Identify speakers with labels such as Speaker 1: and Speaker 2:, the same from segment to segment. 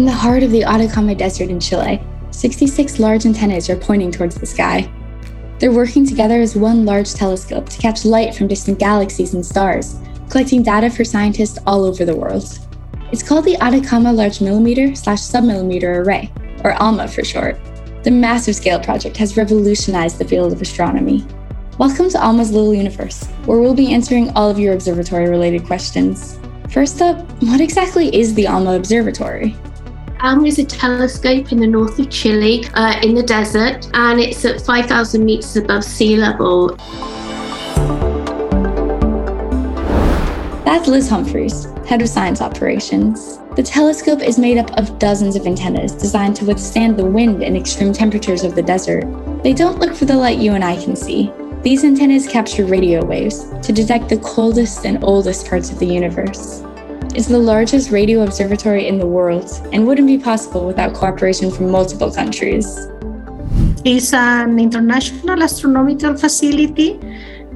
Speaker 1: In the heart of the Atacama Desert in Chile, 66 large antennas are pointing towards the sky. They're working together as one large telescope to catch light from distant galaxies and stars, collecting data for scientists all over the world. It's called the Atacama Large Millimeter slash Submillimeter Array, or ALMA for short. The massive scale project has revolutionized the field of astronomy. Welcome to Alma's Little Universe, where we'll be answering all of your observatory related questions. First up, what exactly is the ALMA Observatory?
Speaker 2: ALMA is a telescope in the north of Chile, uh, in the desert, and it's at 5,000 meters above sea level.
Speaker 1: That's Liz Humphreys, head of science operations. The telescope is made up of dozens of antennas designed to withstand the wind and extreme temperatures of the desert. They don't look for the light you and I can see. These antennas capture radio waves to detect the coldest and oldest parts of the universe. It's the largest radio observatory in the world and wouldn't be possible without cooperation from multiple countries.
Speaker 3: It's an international astronomical facility.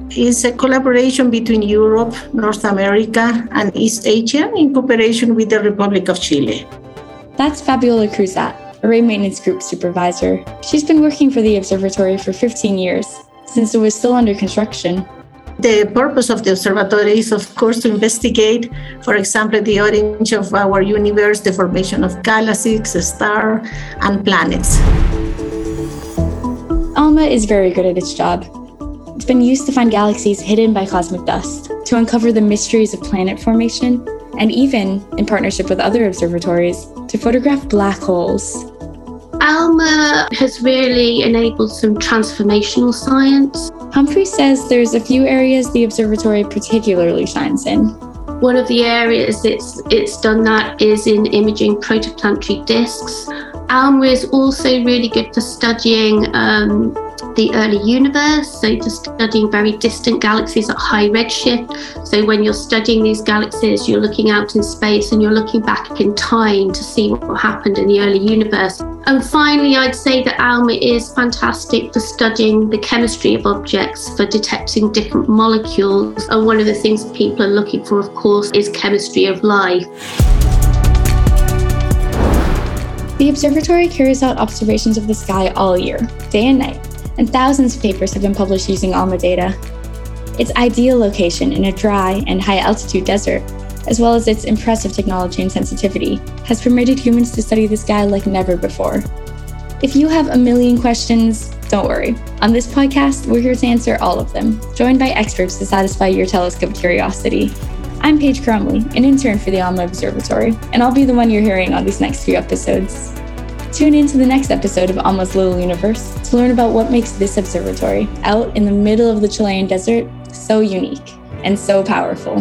Speaker 3: It's a collaboration between Europe, North America, and East Asia in cooperation with the Republic of Chile.
Speaker 1: That's Fabiola Cruzat, array maintenance group supervisor. She's been working for the observatory for 15 years since it was still under construction.
Speaker 3: The purpose of the observatory is, of course, to investigate, for example, the origin of our universe, the formation of galaxies, stars, and planets.
Speaker 1: ALMA is very good at its job. It's been used to find galaxies hidden by cosmic dust, to uncover the mysteries of planet formation, and even, in partnership with other observatories, to photograph black holes.
Speaker 2: ALMA has really enabled some transformational science.
Speaker 1: Humphreys says there's a few areas the observatory particularly shines in.
Speaker 2: One of the areas it's it's done that is in imaging protoplanetary disks. ALMA is also really good for studying um, the early universe, so for studying very distant galaxies at high redshift. So when you're studying these galaxies, you're looking out in space and you're looking back in time to see what happened in the early universe. And finally, I'd say that ALMA is fantastic for studying the chemistry of objects, for detecting different molecules. And one of the things people are looking for, of course, is chemistry of life.
Speaker 1: The observatory carries out observations of the sky all year, day and night, and thousands of papers have been published using ALMA data. Its ideal location in a dry and high altitude desert, as well as its impressive technology and sensitivity, has permitted humans to study the sky like never before. If you have a million questions, don't worry. On this podcast, we're here to answer all of them, joined by experts to satisfy your telescope curiosity. I'm Paige Cromley, an intern for the ALMA Observatory, and I'll be the one you're hearing on these next few episodes. Tune in to the next episode of Alma's Little Universe to learn about what makes this observatory, out in the middle of the Chilean desert, so unique and so powerful.